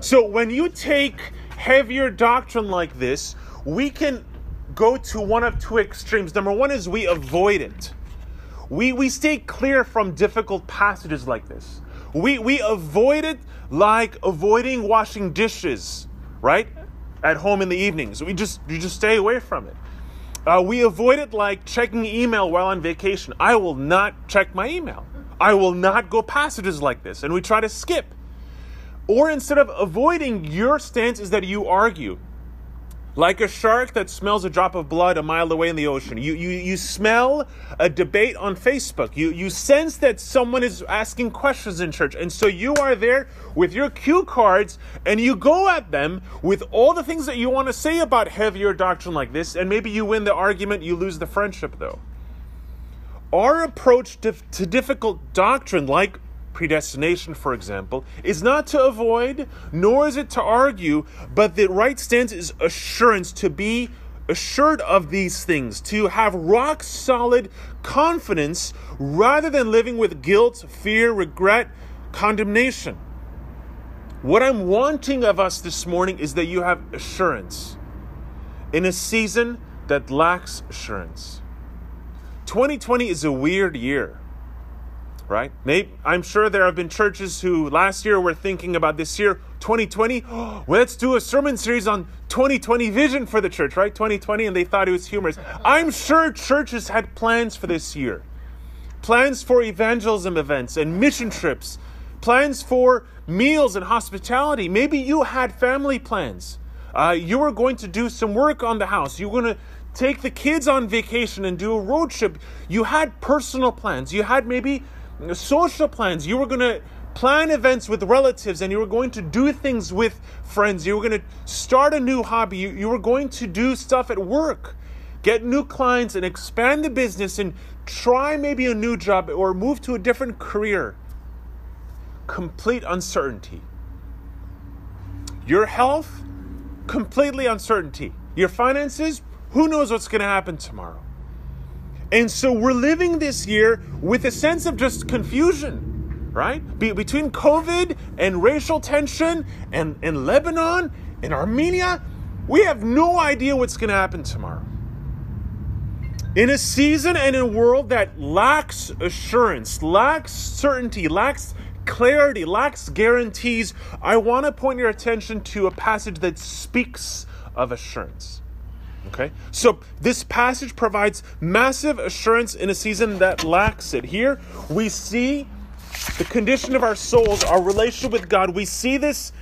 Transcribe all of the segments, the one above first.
So when you take heavier doctrine like this, we can go to one of two extremes. Number one is we avoid it. We, we stay clear from difficult passages like this. We, we avoid it like avoiding washing dishes, right? At home in the evenings. We just, you just stay away from it. Uh, we avoid it like checking email while on vacation. I will not check my email. I will not go passages like this. And we try to skip. Or instead of avoiding, your stance is that you argue. Like a shark that smells a drop of blood a mile away in the ocean. You, you, you smell a debate on Facebook. You, you sense that someone is asking questions in church. And so you are there with your cue cards and you go at them with all the things that you want to say about heavier doctrine like this. And maybe you win the argument, you lose the friendship though. Our approach to, to difficult doctrine, like predestination, for example, is not to avoid, nor is it to argue, but the right stance is assurance, to be assured of these things, to have rock solid confidence rather than living with guilt, fear, regret, condemnation. What I'm wanting of us this morning is that you have assurance in a season that lacks assurance. 2020 is a weird year right? Maybe, I'm sure there have been churches who last year were thinking about this year, 2020. Oh, well, let's do a sermon series on 2020 vision for the church, right? 2020, and they thought it was humorous. I'm sure churches had plans for this year plans for evangelism events and mission trips, plans for meals and hospitality. Maybe you had family plans. Uh, you were going to do some work on the house. You were going to take the kids on vacation and do a road trip. You had personal plans. You had maybe social plans. You were going to plan events with relatives and you were going to do things with friends. You were going to start a new hobby. You, you were going to do stuff at work, get new clients and expand the business and try maybe a new job or move to a different career. Complete uncertainty. Your health, completely uncertainty. Your finances, who knows what's going to happen tomorrow. And so we're living this year with a sense of just confusion, right? Be- between COVID and racial tension and, and Lebanon and Armenia, we have no idea what's going to happen tomorrow. In a season and a world that lacks assurance, lacks certainty, lacks clarity, lacks guarantees, I want to point your attention to a passage that speaks of assurance. Okay? So this passage provides massive assurance in a season that lacks it. Here we see the condition of our souls, our relationship with God. We see this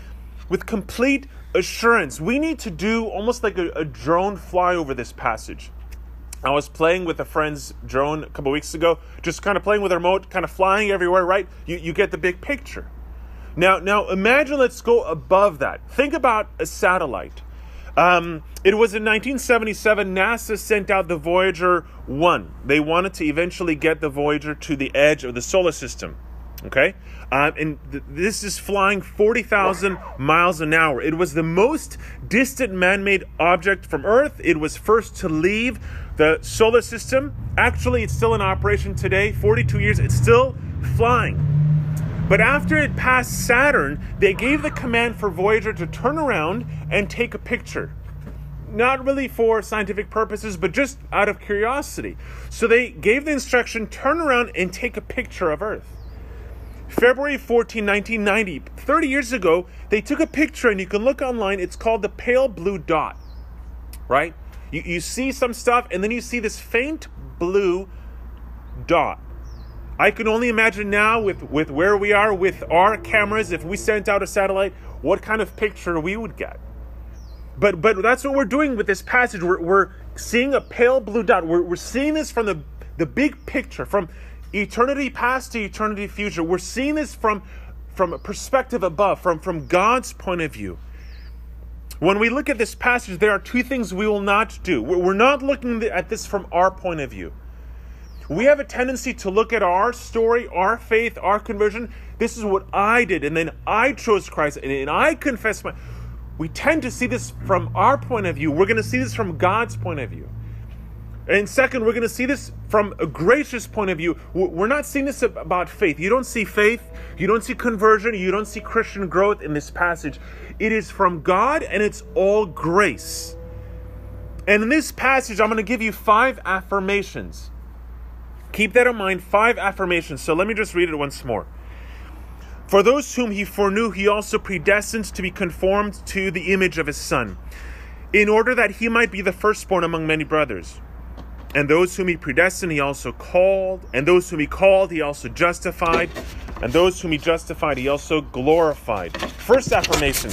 with complete assurance. We need to do almost like a, a drone fly over this passage. I was playing with a friend's drone a couple weeks ago, just kind of playing with a remote, kind of flying everywhere, right? You, you get the big picture. Now, now imagine let's go above that. Think about a satellite. Um, it was in 1977 NASA sent out the Voyager 1. They wanted to eventually get the Voyager to the edge of the solar system. Okay? Um, and th- this is flying 40,000 miles an hour. It was the most distant man made object from Earth. It was first to leave the solar system. Actually, it's still in operation today, 42 years. It's still flying. But after it passed Saturn, they gave the command for Voyager to turn around and take a picture. Not really for scientific purposes, but just out of curiosity. So they gave the instruction turn around and take a picture of Earth. February 14, 1990, 30 years ago, they took a picture and you can look online. It's called the pale blue dot, right? You, you see some stuff and then you see this faint blue dot. I can only imagine now with, with where we are with our cameras, if we sent out a satellite, what kind of picture we would get. But but that's what we're doing with this passage. We're, we're seeing a pale blue dot. We're, we're seeing this from the, the big picture, from eternity past to eternity future. We're seeing this from, from a perspective above, from, from God's point of view. When we look at this passage, there are two things we will not do. We're not looking at this from our point of view. We have a tendency to look at our story, our faith, our conversion. This is what I did, and then I chose Christ, and I confess my. We tend to see this from our point of view. We're going to see this from God's point of view. And second, we're going to see this from a gracious point of view. We're not seeing this about faith. You don't see faith, you don't see conversion, you don't see Christian growth in this passage. It is from God and it's all grace. And in this passage, I'm going to give you five affirmations. Keep that in mind five affirmations. So let me just read it once more. For those whom he foreknew, he also predestined to be conformed to the image of his Son, in order that he might be the firstborn among many brothers. And those whom he predestined, he also called. And those whom he called, he also justified. And those whom he justified, he also glorified. First affirmation,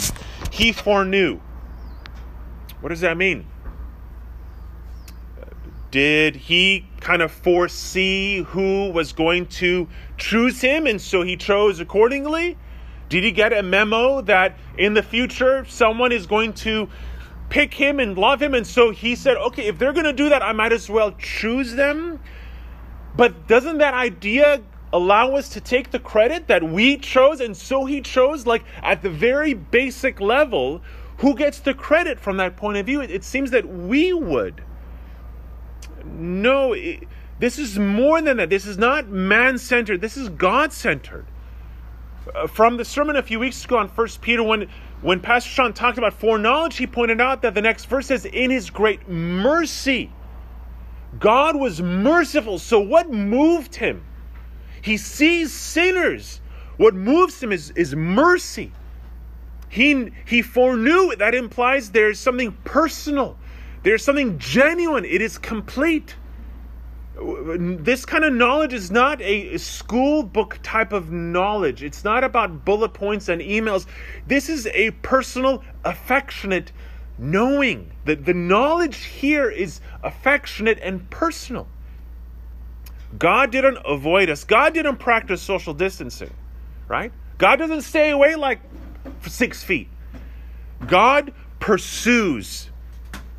he foreknew. What does that mean? Did he kind of foresee who was going to choose him and so he chose accordingly? Did he get a memo that in the future someone is going to pick him and love him. And so he said, okay, if they're going to do that, I might as well choose them. But doesn't that idea allow us to take the credit that we chose and so he chose? Like at the very basic level, who gets the credit from that point of view? It, seems that we would. No, it, this is more than that. This is not man centered, this is God centered. Uh, from the sermon a few weeks ago on First Peter, when when Pastor Sean talked about foreknowledge, he pointed out that the next verse says, In his great mercy. God was merciful. So what moved him? He sees sinners. What moves him is, is mercy. He, he foreknew. That implies there's something personal, there's something genuine, it is complete this kind of knowledge is not a school book type of knowledge. It's not about bullet points and emails. This is a personal, affectionate knowing. The, the knowledge here is affectionate and personal. God didn't avoid us, God didn't practice social distancing, right? God doesn't stay away like six feet. God pursues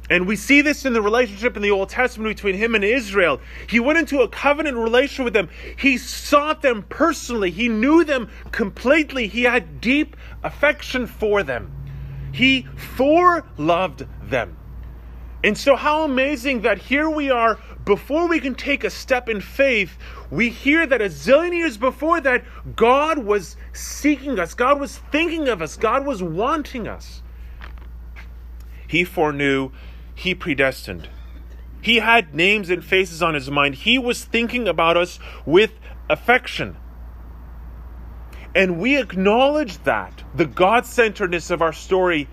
and we see this in the relationship in the Old Testament between him and Israel. He went into a covenant relationship with them. He sought them personally. He knew them completely. He had deep affection for them. He fore loved them. And so, how amazing that here we are, before we can take a step in faith, we hear that a zillion years before that, God was seeking us, God was thinking of us, God was wanting us. He foreknew he predestined. He had names and faces on his mind. He was thinking about us with affection. And we acknowledge that, the God centeredness of our story,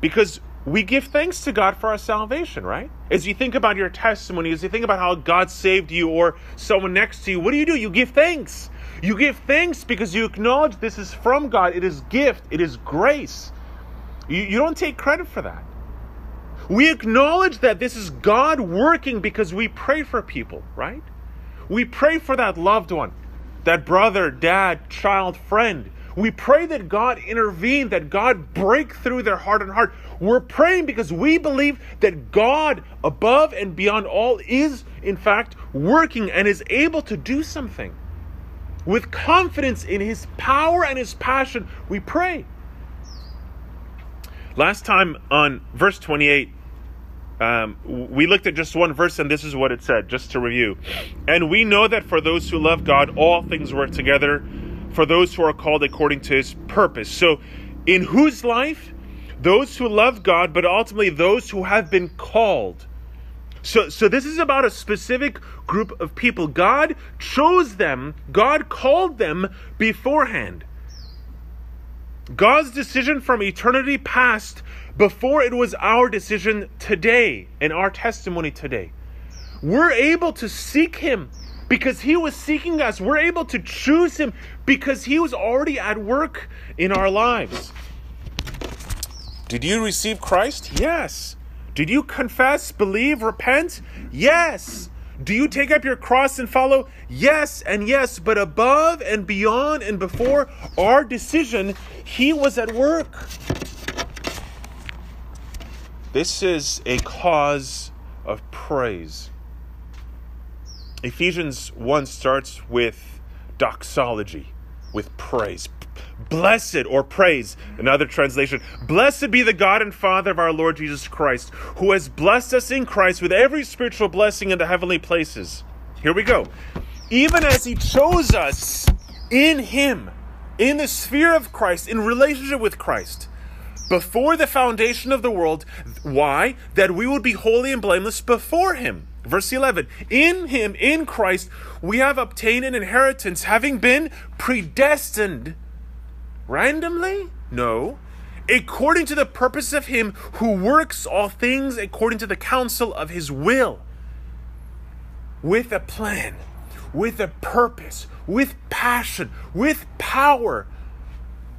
because we give thanks to God for our salvation, right? As you think about your testimony, as you think about how God saved you or someone next to you, what do you do? You give thanks. You give thanks because you acknowledge this is from God. It is gift. It is grace. You, you don't take credit for that. We acknowledge that this is God working because we pray for people, right? We pray for that loved one, that brother, dad, child, friend. We pray that God intervene, that God break through their heart and heart. We're praying because we believe that God, above and beyond all, is in fact working and is able to do something. With confidence in His power and His passion, we pray. Last time on verse 28, um, we looked at just one verse, and this is what it said, just to review. And we know that for those who love God, all things work together for those who are called according to his purpose. So, in whose life? Those who love God, but ultimately those who have been called. So, so this is about a specific group of people. God chose them, God called them beforehand. God's decision from eternity past before it was our decision today and our testimony today. We're able to seek Him because He was seeking us. We're able to choose Him because He was already at work in our lives. Did you receive Christ? Yes. Did you confess, believe, repent? Yes. Do you take up your cross and follow? Yes and yes, but above and beyond and before our decision, He was at work. This is a cause of praise. Ephesians 1 starts with doxology. with praise. Blessed or praise, another translation. Blessed be the God and Father of our Lord Jesus Christ, who has blessed us in Christ with every spiritual blessing in the heavenly places. Here we go. Even as He chose us in Him, in the sphere of Christ, in relationship with Christ, before the foundation of the world. Why? That we would be holy and blameless before Him. Verse 11 In Him, in Christ, we have obtained an inheritance, having been predestined randomly? No. According to the purpose of Him who works all things according to the counsel of His will. With a plan, with a purpose, with passion, with power.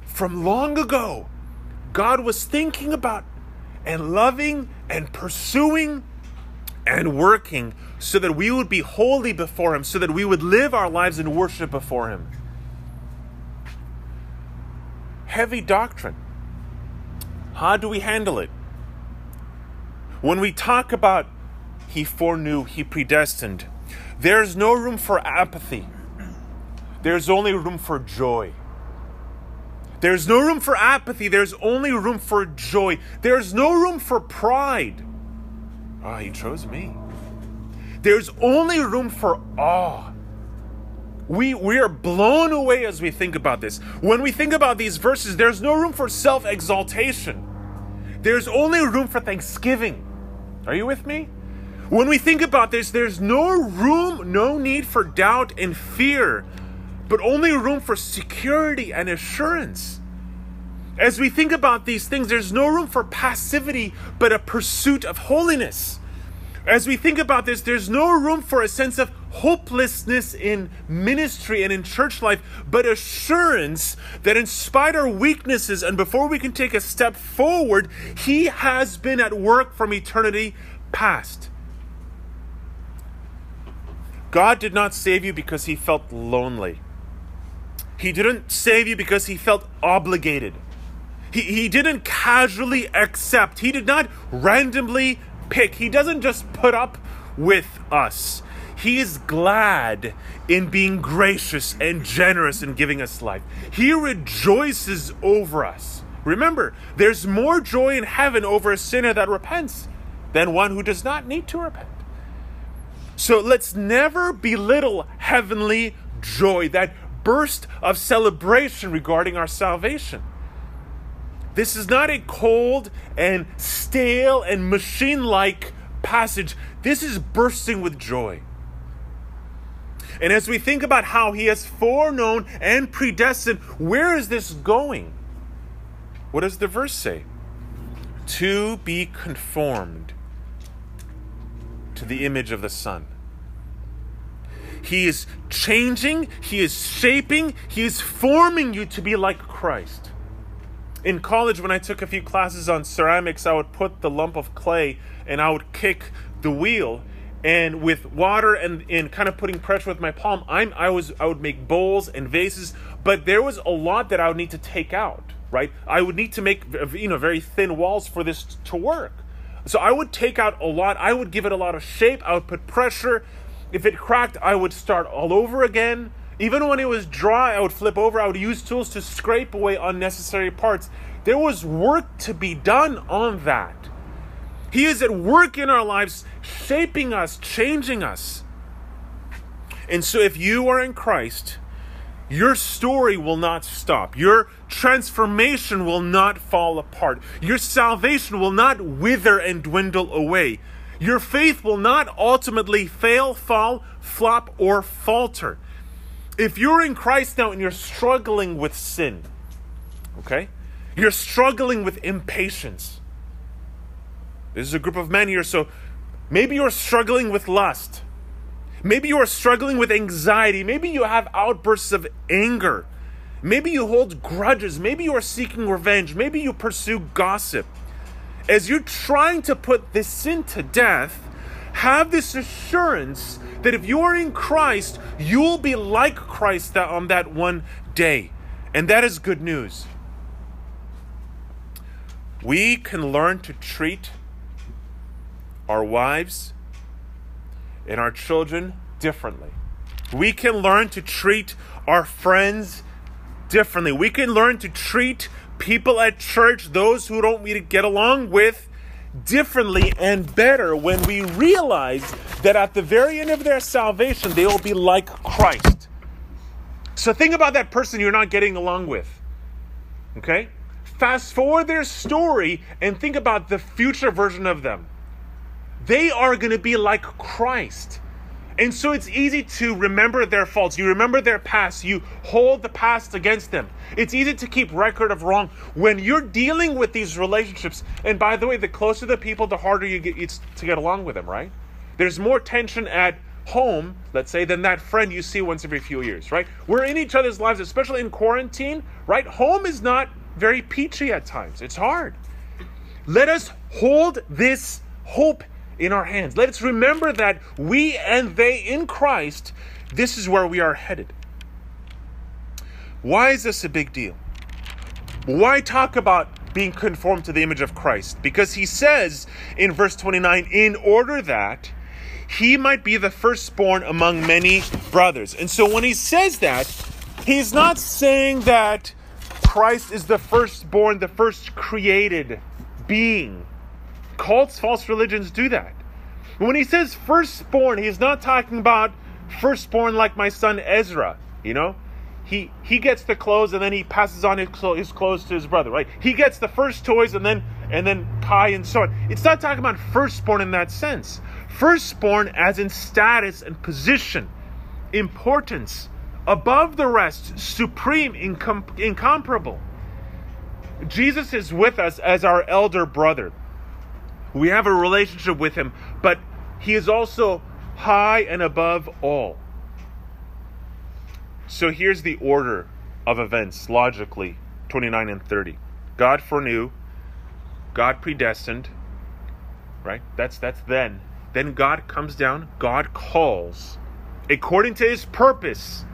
From long ago, God was thinking about and loving and pursuing and working so that we would be holy before Him, so that we would live our lives in worship before Him. Heavy doctrine. How do we handle it? When we talk about He foreknew, He predestined, there's no room for apathy, there's only room for joy. There's no room for apathy. There's only room for joy. There's no room for pride. Ah, oh, he chose me. There's only room for awe. We, we are blown away as we think about this. When we think about these verses, there's no room for self exaltation. There's only room for thanksgiving. Are you with me? When we think about this, there's no room, no need for doubt and fear, but only room for security and assurance. As we think about these things, there's no room for passivity, but a pursuit of holiness. As we think about this, there's no room for a sense of hopelessness in ministry and in church life, but assurance that in spite of our weaknesses and before we can take a step forward, He has been at work from eternity past. God did not save you because He felt lonely. He didn't save you because He felt obligated. He, he didn't casually accept. He did not randomly pick. He doesn't just put up with us. He is glad in being gracious and generous in giving us life. He rejoices over us. Remember, there's more joy in heaven over a sinner that repents than one who does not need to repent. So let's never belittle heavenly joy, that burst of celebration regarding our salvation. This is not a cold and stale and machine like passage. This is bursting with joy. And as we think about how he has foreknown and predestined, where is this going? What does the verse say? To be conformed to the image of the Son. He is changing, He is shaping, He is forming you to be like Christ. In college, when I took a few classes on ceramics, I would put the lump of clay and I would kick the wheel. And with water and, and kind of putting pressure with my palm, I'm, I was I would make bowls and vases, but there was a lot that I would need to take out. Right, I would need to make you know very thin walls for this to work. So I would take out a lot. I would give it a lot of shape. I would put pressure. If it cracked, I would start all over again. Even when it was dry, I would flip over. I would use tools to scrape away unnecessary parts. There was work to be done on that. He is at work in our lives, shaping us, changing us. And so, if you are in Christ, your story will not stop. Your transformation will not fall apart. Your salvation will not wither and dwindle away. Your faith will not ultimately fail, fall, flop, or falter if you're in Christ now and you're struggling with sin, okay? You're struggling with impatience. This is a group of men here, so maybe you're struggling with lust. Maybe you are struggling with anxiety. Maybe you have outbursts of anger. Maybe you hold grudges. Maybe you are seeking revenge. Maybe you pursue gossip. As you're trying to put this sin to death, have this assurance that if you are in Christ, you will be like Christ on that one day. And that is good news. We can learn to treat our wives and our children differently. We can learn to treat our friends differently. We can learn to treat people at church, those who don't we get along with, differently and better when we realize that at the very end of their salvation, they will be like Christ. So think about that person you're not getting along with. Okay? Fast forward their story and think about the future version of them. They are going to be like Christ. And so it's easy to remember their faults. You remember their past. You hold the past against them. It's easy to keep record of wrong when you're dealing with these relationships. And by the way, the closer the people, the harder you get it's to get along with them, right? There's more tension at home, let's say, than that friend you see once every few years, right? We're in each other's lives, especially in quarantine, right? Home is not very peachy at times. It's hard. Let us hold this hope in our hands. Let us remember that we and they in Christ, this is where we are headed. Why is this a big deal? Why talk about being conformed to the image of Christ? Because he says in verse 29, in order that he might be the firstborn among many brothers. And so when he says that, he's not saying that Christ is the firstborn, the first created being cults, false religions do that. When he says firstborn, he's not talking about firstborn like my son Ezra, you know? He, he gets the clothes and then he passes on his, his clothes to his brother, right? He gets the first toys and then and then Kai and so on. It's not talking about firstborn in that sense. Firstborn as in status and position, importance, above the rest, supreme, incom- incomparable. Jesus is with us as our elder brother. We have a relationship with him, but he is also high and above all. So here's the order of events logically 29 and 30. God foreknew, God predestined, right? That's that's then. Then God comes down, God calls according to his purpose.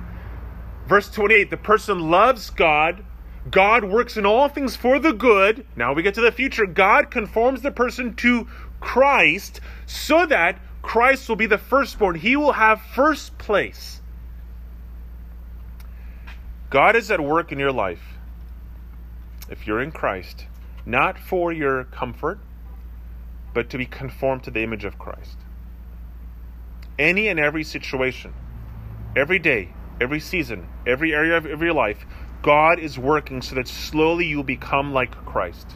Verse 28, the person loves God God works in all things for the good. Now we get to the future. God conforms the person to Christ so that Christ will be the firstborn. He will have first place. God is at work in your life if you're in Christ, not for your comfort, but to be conformed to the image of Christ. Any and every situation, every day, every season, every area of your life, God is working so that slowly you become like Christ.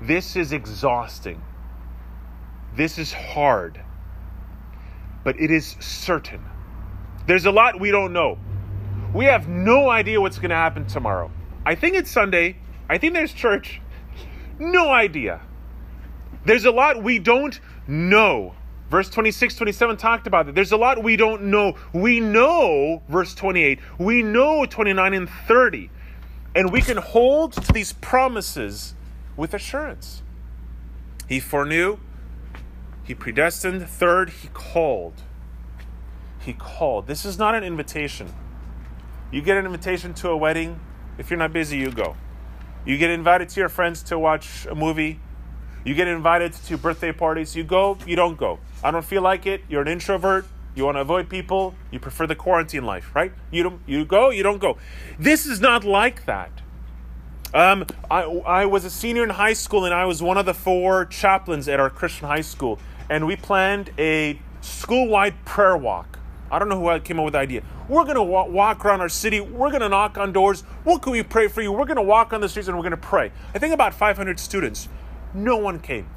This is exhausting. This is hard. But it is certain. There's a lot we don't know. We have no idea what's going to happen tomorrow. I think it's Sunday. I think there's church. No idea. There's a lot we don't know. Verse 26, 27 talked about it. There's a lot we don't know. We know, verse 28, we know 29 and 30. And we can hold to these promises with assurance. He foreknew, he predestined. Third, he called. He called. This is not an invitation. You get an invitation to a wedding. If you're not busy, you go. You get invited to your friends to watch a movie. You get invited to birthday parties. You go, you don't go. I don't feel like it. You're an introvert. You want to avoid people. You prefer the quarantine life, right? You don't. You go. You don't go. This is not like that. Um, I, I was a senior in high school, and I was one of the four chaplains at our Christian high school, and we planned a school-wide prayer walk. I don't know who came up with the idea. We're going to walk, walk around our city. We're going to knock on doors. What can we pray for you? We're going to walk on the streets and we're going to pray. I think about 500 students. No one came.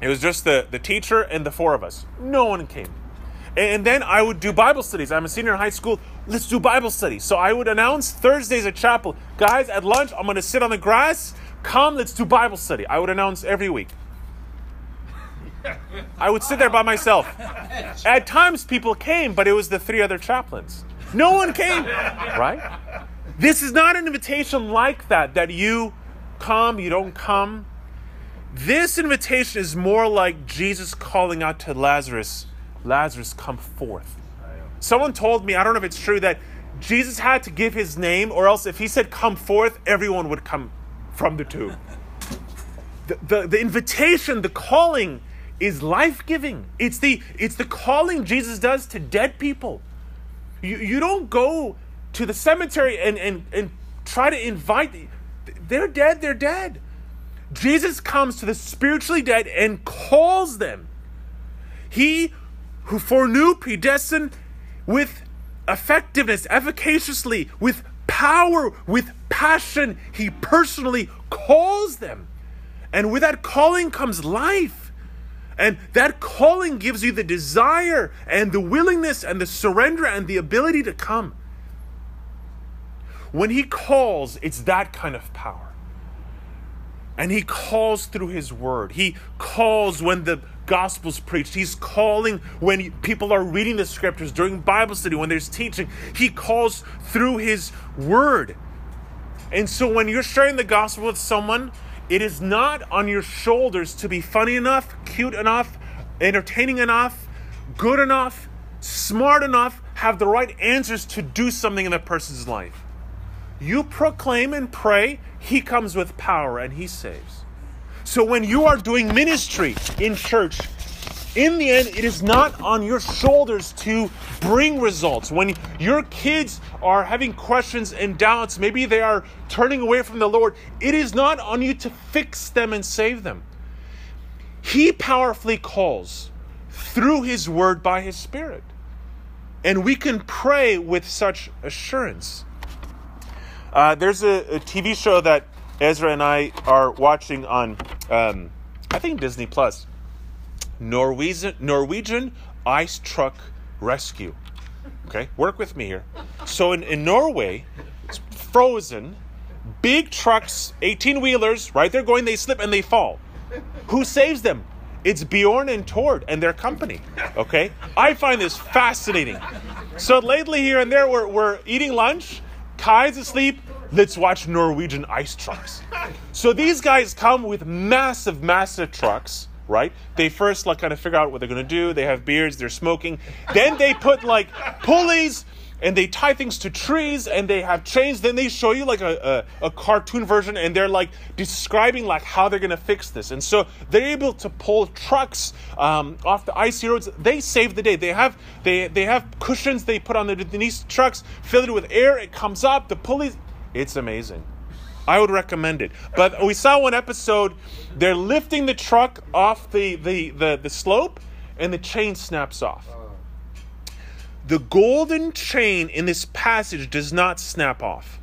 It was just the, the teacher and the four of us. No one came. And then I would do Bible studies. I'm a senior in high school. Let's do Bible studies. So I would announce Thursdays at chapel. Guys, at lunch, I'm going to sit on the grass. Come, let's do Bible study. I would announce every week. I would sit there by myself. At times, people came, but it was the three other chaplains. No one came, right? This is not an invitation like that, that you come, you don't come. This invitation is more like Jesus calling out to Lazarus, Lazarus, come forth. Someone told me, I don't know if it's true, that Jesus had to give his name, or else if he said come forth, everyone would come from the tomb. The, the, the invitation, the calling is life giving. It's the, it's the calling Jesus does to dead people. You, you don't go to the cemetery and, and, and try to invite, they're dead, they're dead. Jesus comes to the spiritually dead and calls them. He who foreknew, predestined with effectiveness, efficaciously, with power, with passion, he personally calls them. And with that calling comes life. And that calling gives you the desire and the willingness and the surrender and the ability to come. When he calls, it's that kind of power. And he calls through his word. He calls when the gospel's preached. He's calling when people are reading the scriptures during Bible study, when there's teaching. He calls through his word. And so when you're sharing the gospel with someone, it is not on your shoulders to be funny enough, cute enough, entertaining enough, good enough, smart enough, have the right answers to do something in that person's life. You proclaim and pray, He comes with power and He saves. So when you are doing ministry in church, in the end, it is not on your shoulders to bring results. When your kids are having questions and doubts, maybe they are turning away from the Lord, it is not on you to fix them and save them. He powerfully calls through His Word by His Spirit. And we can pray with such assurance. Uh, there's a, a, TV show that Ezra and I are watching on, um, I think Disney Plus. Norwegian Norwegian ice truck rescue. Okay, work with me here. So in, in Norway, it's frozen, big trucks, 18 wheelers, right? They're going, they slip and they fall. Who saves them? It's Bjorn and Tord and their company. Okay, I find this fascinating. So lately, here and there, we're, we're eating lunch Kai's asleep. Let's watch Norwegian ice trucks. So these guys come with massive, massive trucks, right? They first like kind of figure out what they're gonna do. They have beards, they're smoking. Then they put like pulleys and they tie things to trees and they have chains. Then they show you like a, a, a, cartoon version and they're like describing like how they're gonna fix this. And so they're able to pull trucks um, off the icy roads. They save the day. They have they they have cushions they put on the these trucks, fill it with air. It comes up. The pulleys. It's amazing. I would recommend it. But we saw one episode. They're lifting the truck off the the the, the slope, and the chain snaps off the golden chain in this passage does not snap off.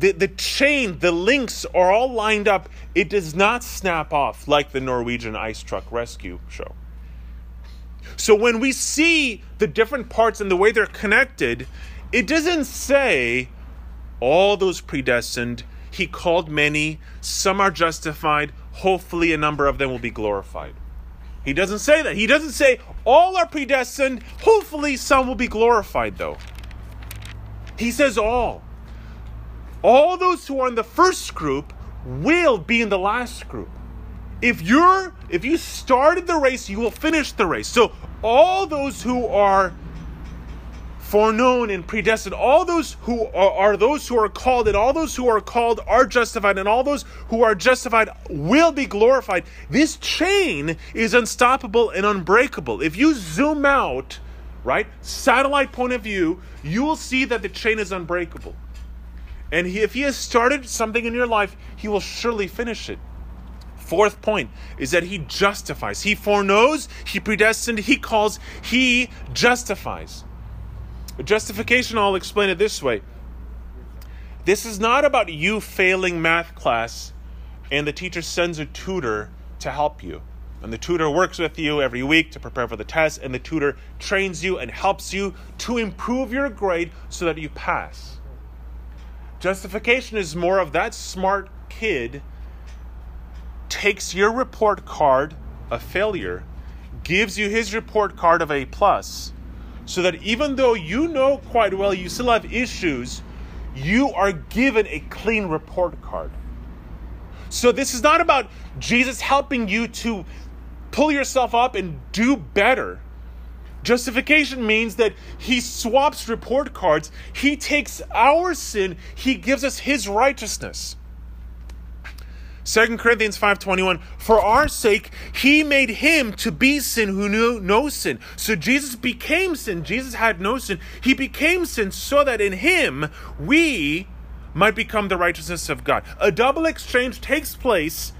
The, the chain, the links are all lined up. It does not snap off like the Norwegian ice truck rescue show. So when we see the different parts and the way they're connected, it doesn't say all those predestined, he called many, some are justified, hopefully a number of them will be glorified. He doesn't say that. He doesn't say all are predestined. Hopefully, some will be glorified, though. He says all. All those who are in the first group will be in the last group. If you're if you started the race, you will finish the race. So all those who are foreknown and predestined. All those who are, are, those who are called, and all those who are called are justified, and all those who are justified will be glorified. This chain is unstoppable and unbreakable. If you zoom out, right, satellite point of view, you will see that the chain is unbreakable. And he, if he has started something in your life, he will surely finish it. Fourth point is that he justifies. He foreknows, he predestined, he calls, he justifies. Justification, I'll explain it this way. This is not about you failing math class and the teacher sends a tutor to help you. And the tutor works with you every week to prepare for the test, and the tutor trains you and helps you to improve your grade so that you pass. Justification is more of that smart kid takes your report card of failure, gives you his report card of A plus, so that even though you know quite well you still have issues, you are given a clean report card. So this is not about Jesus helping you to pull yourself up and do better. Justification means that he swaps report cards. He takes our sin, he gives us his righteousness. 2 Corinthians 5:21 For our sake he made him to be sin who knew no sin. So Jesus became sin. Jesus had no sin. He became sin so that in him we might become the righteousness of God. A double exchange takes place.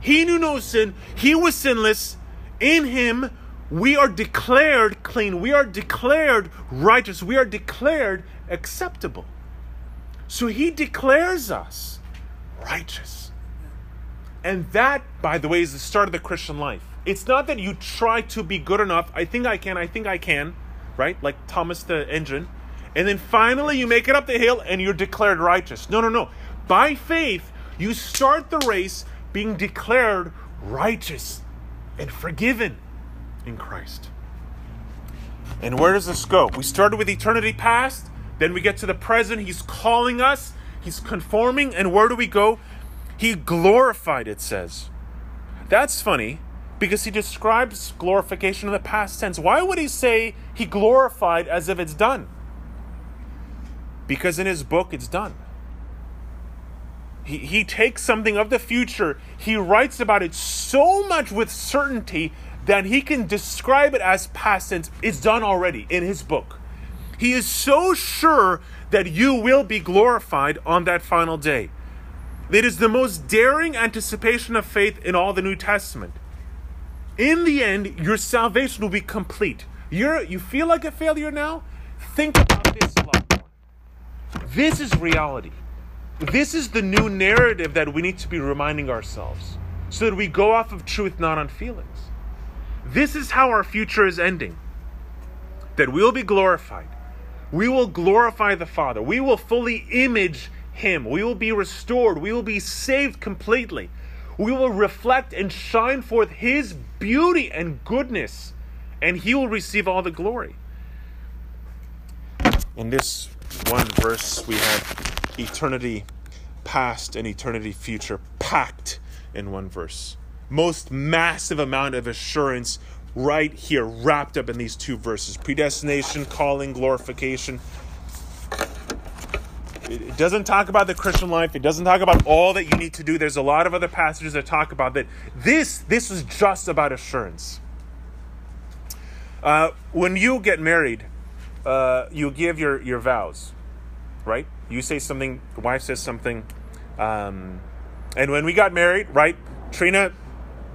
He knew no sin. He was sinless. In him we are declared clean. We are declared righteous. We are declared acceptable. So he declares us righteous. And that, by the way, is the start of the Christian life. It's not that you try to be good enough. I think I can, I think I can, right? Like Thomas the engine. And then finally you make it up the hill and you're declared righteous. No, no, no. By faith, you start the race being declared righteous and forgiven in Christ. And where does this go? We started with eternity past, then we get to the present. He's calling us, He's conforming, and where do we go? He glorified, it says. That's funny because he describes glorification in the past tense. Why would he say he glorified as if it's done? Because in his book, it's done. He, he takes something of the future, he writes about it so much with certainty that he can describe it as past tense. It's done already in his book. He is so sure that you will be glorified on that final day. It is the most daring anticipation of faith in all the New Testament. In the end, your salvation will be complete. You're, you feel like a failure now? Think about this. This is reality. This is the new narrative that we need to be reminding ourselves so that we go off of truth, not on feelings. This is how our future is ending that we will be glorified. We will glorify the Father. We will fully image him. We will be restored. We will be saved completely. We will reflect and shine forth His beauty and goodness, and He will receive all the glory. In this one verse, we have eternity past and eternity future packed in one verse. Most massive amount of assurance right here, wrapped up in these two verses predestination, calling, glorification. It doesn't talk about the Christian life. It doesn't talk about all that you need to do. There's a lot of other passages that talk about that. This this is just about assurance. Uh, when you get married, uh, you give your your vows, right? You say something. The wife says something. Um, and when we got married, right? Trina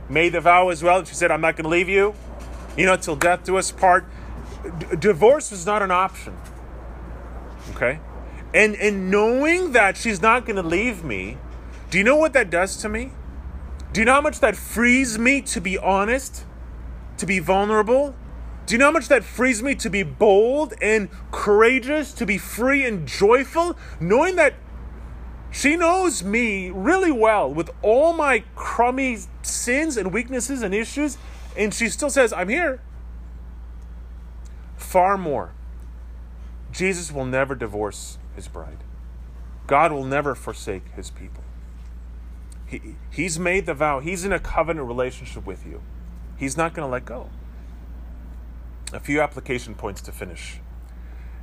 made the vow as well. She said, "I'm not going to leave you, you know, till death do us part." D- divorce was not an option. Okay and and knowing that she's not going to leave me do you know what that does to me? Do you know how much that frees me to be honest to be vulnerable? Do you know how much that frees me to be bold and courageous to be free and joyful? Knowing that she knows me really well with all my crummy sins and weaknesses and issues and she still says i'm here. Far more. Jesus will never divorce his bride. God will never forsake his people. He, he's made the vow, he's in a covenant relationship with you. He's not going to let go. A few application points to finish.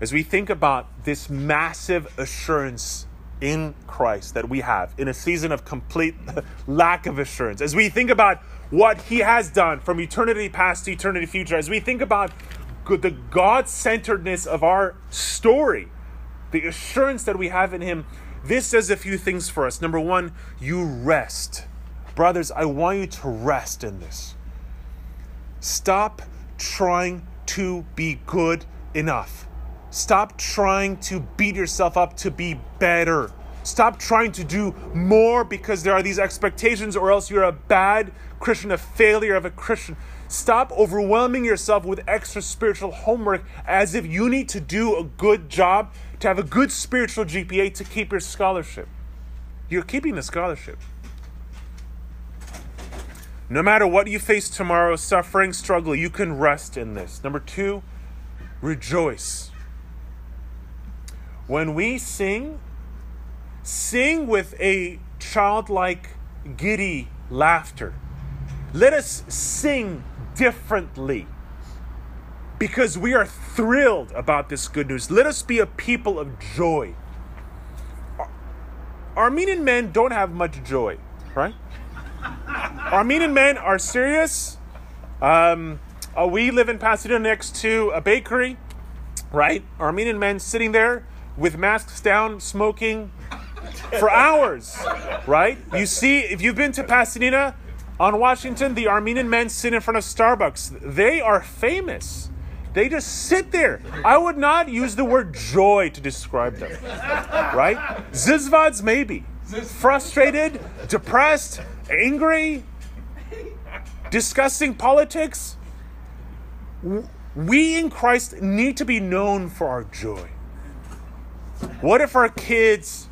As we think about this massive assurance in Christ that we have in a season of complete lack of assurance, as we think about what He has done from eternity past to eternity future, as we think about the God centeredness of our story, the assurance that we have in Him, this says a few things for us. Number one, you rest. Brothers, I want you to rest in this. Stop trying to be good enough. Stop trying to beat yourself up to be better. Stop trying to do more because there are these expectations, or else you're a bad Christian, a failure of a Christian. Stop overwhelming yourself with extra spiritual homework as if you need to do a good job to have a good spiritual GPA to keep your scholarship. You're keeping the scholarship. No matter what you face tomorrow, suffering, struggle, you can rest in this. Number two, rejoice. When we sing, sing with a childlike, giddy laughter. Let us sing differently because we are thrilled about this good news. Let us be a people of joy. Armenian men don't have much joy. right? Armenian men are serious. Um, uh, we live in Pasadena next to a bakery, right? Armenian men sitting there with masks down, smoking for hours, right? You see, if you've been to Pasadena on Washington, the Armenian men sit in front of Starbucks. They are famous. They just sit there. I would not use the word joy to describe them, right? Zizvads, maybe. Frustrated, depressed, angry, discussing politics. We in Christ need to be known for our joy. What if our kids,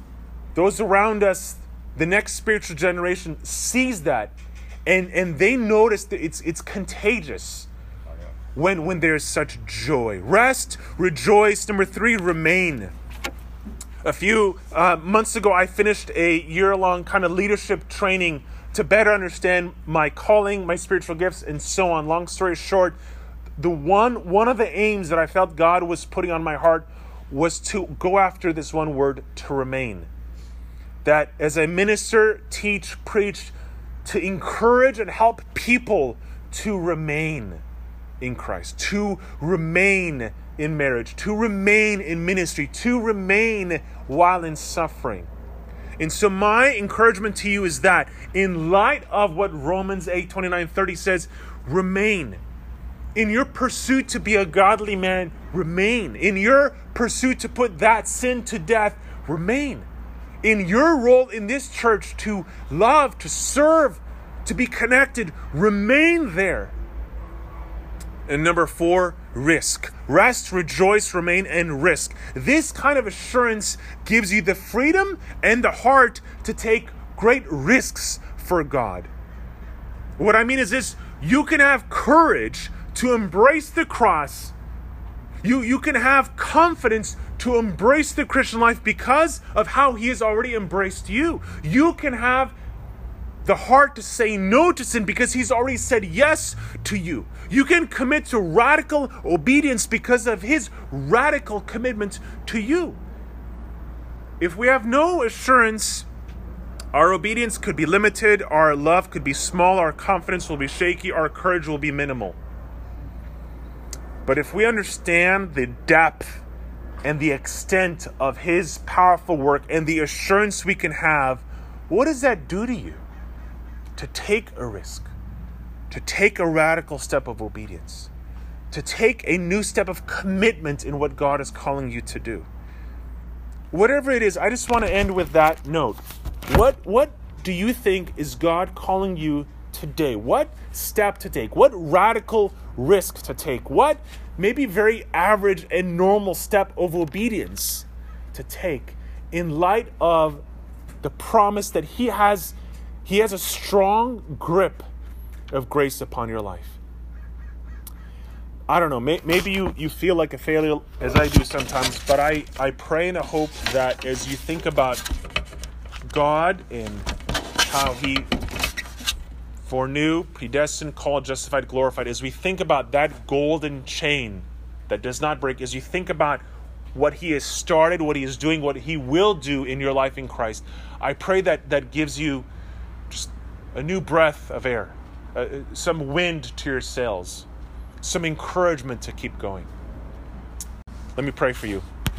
those around us, the next spiritual generation sees that and, and they notice that it's, it's contagious when, when there's such joy? Rest, rejoice. Number three, remain. A few uh, months ago, I finished a year long kind of leadership training to better understand my calling, my spiritual gifts, and so on. Long story short, the one one of the aims that I felt God was putting on my heart was to go after this one word to remain. That as I minister, teach, preach, to encourage and help people to remain in Christ, to remain in marriage, to remain in ministry, to remain while in suffering. And so my encouragement to you is that in light of what Romans 8, 29, 30 says, remain. In your pursuit to be a godly man, remain. In your pursuit to put that sin to death, remain. In your role in this church to love, to serve, to be connected, remain there. And number four, risk. Rest, rejoice, remain, and risk. This kind of assurance gives you the freedom and the heart to take great risks for God. What I mean is this you can have courage to embrace the cross. You, you can have confidence to embrace the Christian life because of how He has already embraced you. You can have the heart to say no to sin because He's already said yes to you. You can commit to radical obedience because of His radical commitment to you. If we have no assurance, our obedience could be limited, our love could be small, our confidence will be shaky, our courage will be minimal. But if we understand the depth and the extent of His powerful work and the assurance we can have, what does that do to you? To take a risk, to take a radical step of obedience, to take a new step of commitment in what God is calling you to do. Whatever it is, I just want to end with that note. What what do you think is God calling you today? What step to take? What radical risk to take? What maybe very average and normal step of obedience to take in light of the promise that he has he has a strong grip of grace upon your life. I don't know, may, maybe you, you feel like a failure as I do sometimes, but I, I pray and I hope that as you think about God and how He foreknew, predestined, called, justified, glorified, as we think about that golden chain that does not break, as you think about what He has started, what He is doing, what He will do in your life in Christ, I pray that that gives you a new breath of air uh, some wind to your sails, some encouragement to keep going. Let me pray for you.